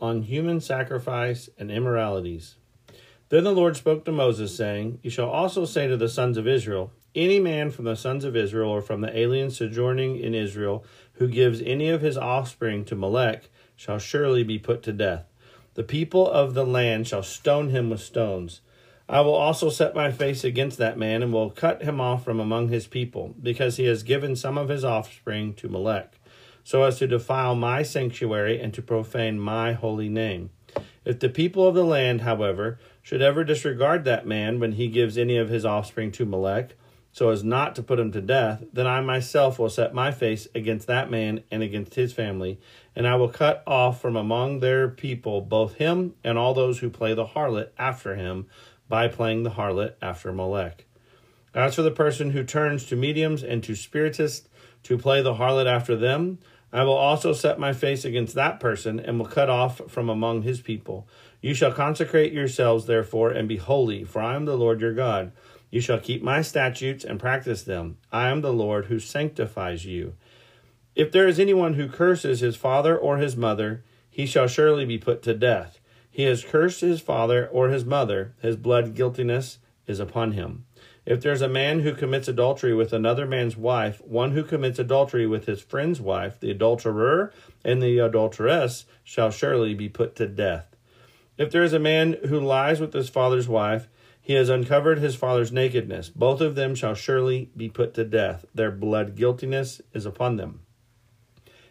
on human sacrifice and immoralities. Then the Lord spoke to Moses, saying, You shall also say to the sons of Israel, Any man from the sons of Israel or from the aliens sojourning in Israel who gives any of his offspring to Molech shall surely be put to death. The people of the land shall stone him with stones. I will also set my face against that man and will cut him off from among his people, because he has given some of his offspring to Molech so as to defile my sanctuary and to profane my holy name. If the people of the land, however, should ever disregard that man when he gives any of his offspring to Molech, so as not to put him to death, then I myself will set my face against that man and against his family, and I will cut off from among their people both him and all those who play the harlot after him by playing the harlot after Molech. As for the person who turns to mediums and to spiritists to play the harlot after them, I will also set my face against that person, and will cut off from among his people. You shall consecrate yourselves, therefore, and be holy, for I am the Lord your God. You shall keep my statutes and practice them. I am the Lord who sanctifies you. If there is anyone who curses his father or his mother, he shall surely be put to death. He has cursed his father or his mother, his blood guiltiness is upon him. If there's a man who commits adultery with another man's wife, one who commits adultery with his friend's wife, the adulterer and the adulteress shall surely be put to death. If there is a man who lies with his father's wife, he has uncovered his father's nakedness. Both of them shall surely be put to death. Their blood guiltiness is upon them.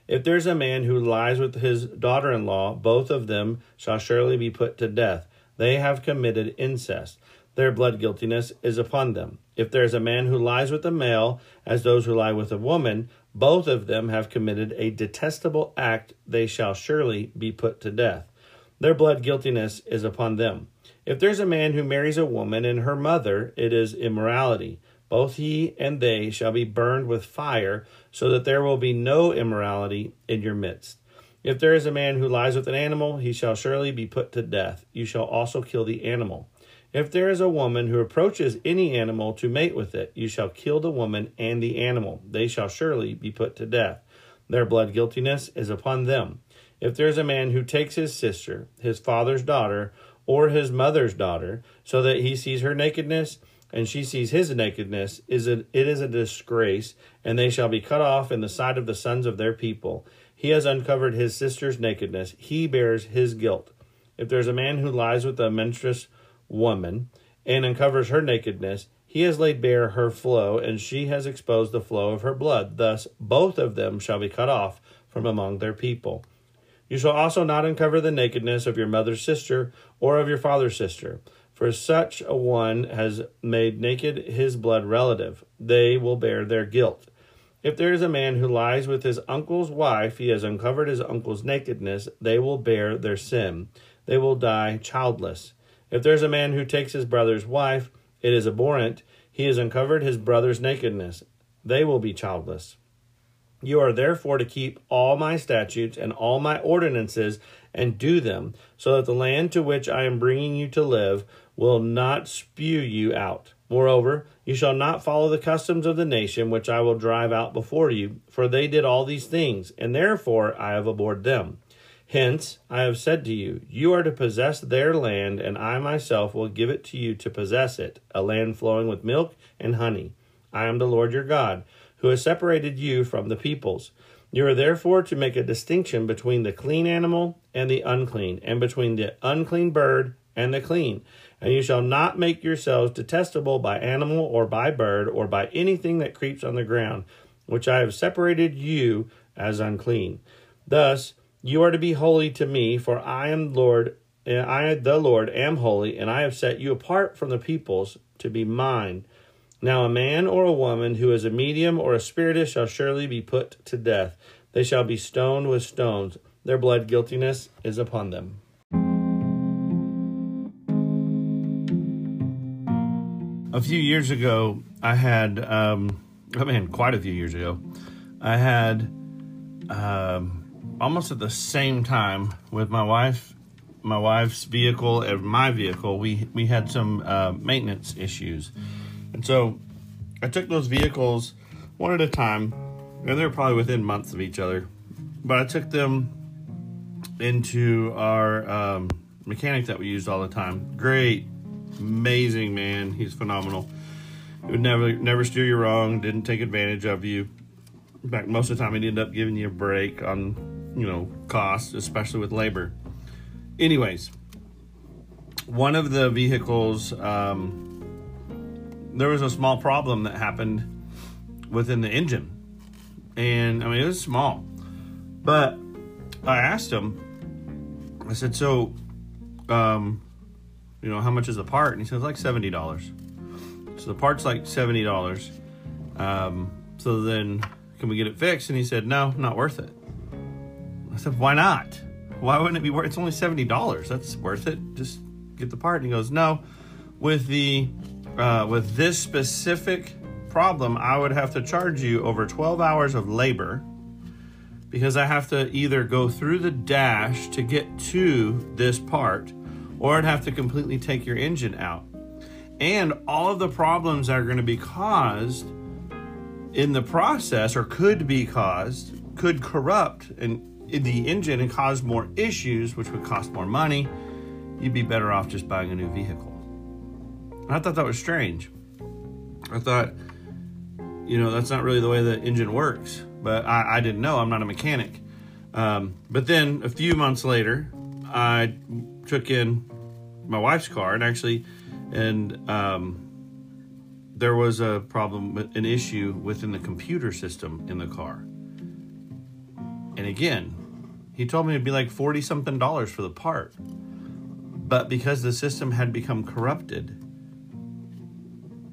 If there's a man who lies with his daughter in law, both of them shall surely be put to death. They have committed incest their blood guiltiness is upon them. If there is a man who lies with a male, as those who lie with a woman, both of them have committed a detestable act, they shall surely be put to death. Their blood guiltiness is upon them. If there's a man who marries a woman and her mother, it is immorality. Both he and they shall be burned with fire, so that there will be no immorality in your midst. If there is a man who lies with an animal, he shall surely be put to death. You shall also kill the animal. If there is a woman who approaches any animal to mate with it, you shall kill the woman and the animal. They shall surely be put to death. Their blood guiltiness is upon them. If there is a man who takes his sister, his father's daughter, or his mother's daughter, so that he sees her nakedness, and she sees his nakedness, is it, is a disgrace, and they shall be cut off in the sight of the sons of their people. He has uncovered his sister's nakedness, he bears his guilt. If there is a man who lies with a menstruous woman and uncovers her nakedness, He has laid bare her flow, and she has exposed the flow of her blood. Thus, both of them shall be cut off from among their people. You shall also not uncover the nakedness of your mother's sister or of your father's sister, for such a one has made naked his blood relative. They will bear their guilt. If there is a man who lies with his uncle's wife, he has uncovered his uncle's nakedness. They will bear their sin. They will die childless. If there is a man who takes his brother's wife, it is abhorrent. He has uncovered his brother's nakedness. They will be childless. You are therefore to keep all my statutes and all my ordinances and do them, so that the land to which I am bringing you to live will not spew you out. Moreover, you shall not follow the customs of the nation which I will drive out before you, for they did all these things, and therefore I have abhorred them. Hence, I have said to you, You are to possess their land, and I myself will give it to you to possess it, a land flowing with milk and honey. I am the Lord your God, who has separated you from the peoples. You are therefore to make a distinction between the clean animal and the unclean, and between the unclean bird and the clean. And you shall not make yourselves detestable by animal or by bird or by anything that creeps on the ground, which I have separated you as unclean. Thus, you are to be holy to me, for I am Lord, and I the Lord am holy, and I have set you apart from the peoples to be mine. Now a man or a woman who is a medium or a spiritist shall surely be put to death. They shall be stoned with stones. Their blood guiltiness is upon them. A few years ago, I had, um, I mean, quite a few years ago, I had um, almost at the same time with my wife, my wife's vehicle and my vehicle, we we had some uh, maintenance issues, and so I took those vehicles one at a time, and they were probably within months of each other, but I took them into our um, mechanic that we used all the time. Great, amazing man. He's phenomenal. He would never never steer you wrong. Didn't take advantage of you. In fact, most of the time he'd end up giving you a break on you know, costs, especially with labor. Anyways, one of the vehicles, um, there was a small problem that happened within the engine. And I mean, it was small. But I asked him, I said, so, um, you know, how much is the part? And he says, like $70. So the part's like $70. Um, so then can we get it fixed? And he said, no, not worth it. I said, why not? Why wouldn't it be worth? It's only seventy dollars. That's worth it. Just get the part. And he goes, no. With the uh, with this specific problem, I would have to charge you over twelve hours of labor because I have to either go through the dash to get to this part, or I'd have to completely take your engine out. And all of the problems that are going to be caused in the process, or could be caused, could corrupt and the engine and cause more issues, which would cost more money, you'd be better off just buying a new vehicle. And I thought that was strange. I thought, you know, that's not really the way the engine works. But I, I didn't know. I'm not a mechanic. Um, but then a few months later, I took in my wife's car and actually, and um, there was a problem, an issue within the computer system in the car. And again, he told me it'd be like 40 something dollars for the part. But because the system had become corrupted,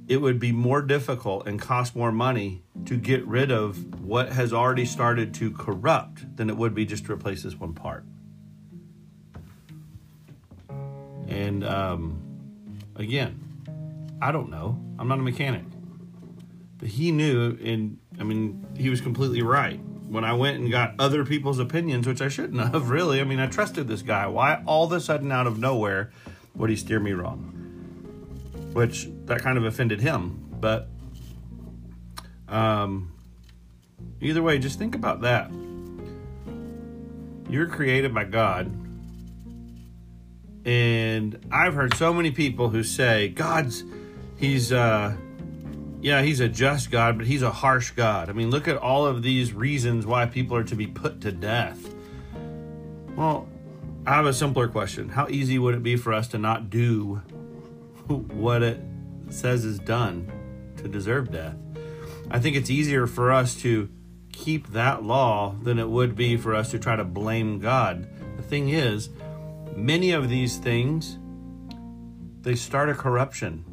it would be more difficult and cost more money to get rid of what has already started to corrupt than it would be just to replace this one part. And um, again, I don't know. I'm not a mechanic. But he knew, and I mean, he was completely right when I went and got other people's opinions, which I shouldn't have really. I mean, I trusted this guy. Why all of a sudden out of nowhere would he steer me wrong? Which that kind of offended him. But um, either way, just think about that. You're created by God. And I've heard so many people who say God's he's uh yeah, he's a just God, but he's a harsh God. I mean, look at all of these reasons why people are to be put to death. Well, I have a simpler question. How easy would it be for us to not do what it says is done to deserve death. I think it's easier for us to keep that law than it would be for us to try to blame God. The thing is, many of these things they start a corruption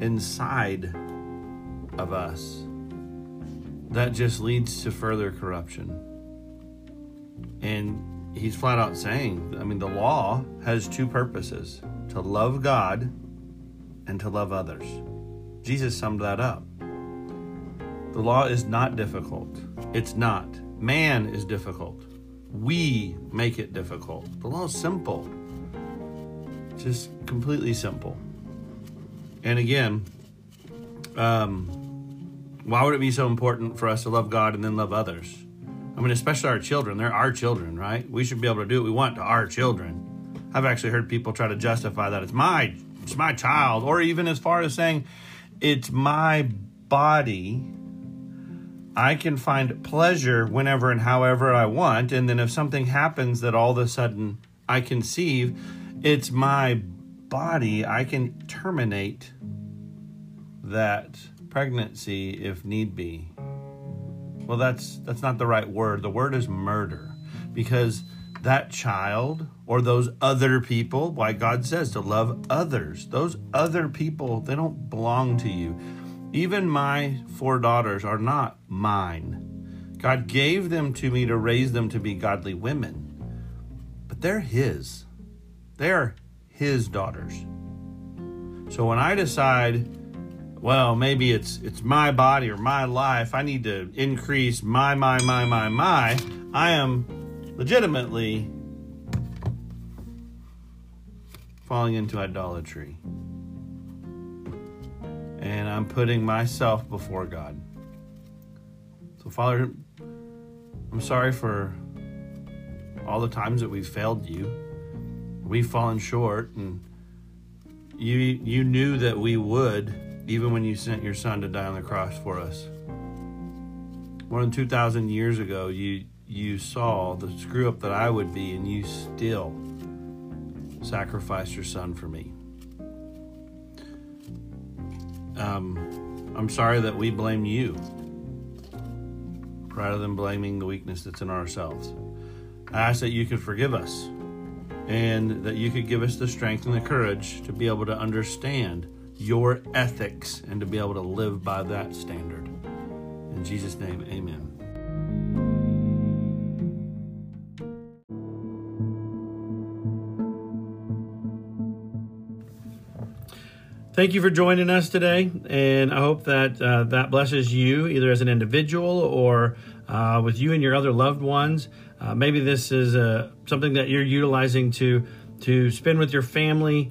inside of us that just leads to further corruption. And he's flat out saying, I mean, the law has two purposes to love God and to love others. Jesus summed that up. The law is not difficult. It's not. Man is difficult. We make it difficult. The law is simple, just completely simple. And again, um, why would it be so important for us to love God and then love others? I mean, especially our children. They're our children, right? We should be able to do what we want to our children. I've actually heard people try to justify that it's my it's my child, or even as far as saying it's my body. I can find pleasure whenever and however I want, and then if something happens that all of a sudden I conceive, it's my body. I can terminate that pregnancy if need be. Well, that's that's not the right word. The word is murder because that child or those other people, why God says to love others. Those other people, they don't belong to you. Even my four daughters are not mine. God gave them to me to raise them to be godly women. But they're his. They're his daughters. So when I decide well, maybe it's it's my body or my life. I need to increase my my my my my. I am legitimately falling into idolatry. And I'm putting myself before God. So Father, I'm sorry for all the times that we've failed you. We've fallen short and you you knew that we would even when you sent your son to die on the cross for us. More than 2,000 years ago, you, you saw the screw up that I would be, and you still sacrificed your son for me. Um, I'm sorry that we blame you rather than blaming the weakness that's in ourselves. I ask that you could forgive us and that you could give us the strength and the courage to be able to understand your ethics and to be able to live by that standard. In Jesus' name, amen. Thank you for joining us today, and I hope that uh, that blesses you either as an individual or uh, with you and your other loved ones. Uh, maybe this is uh, something that you're utilizing to to spend with your family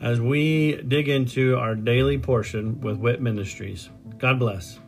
as we dig into our daily portion with WIT Ministries. God bless.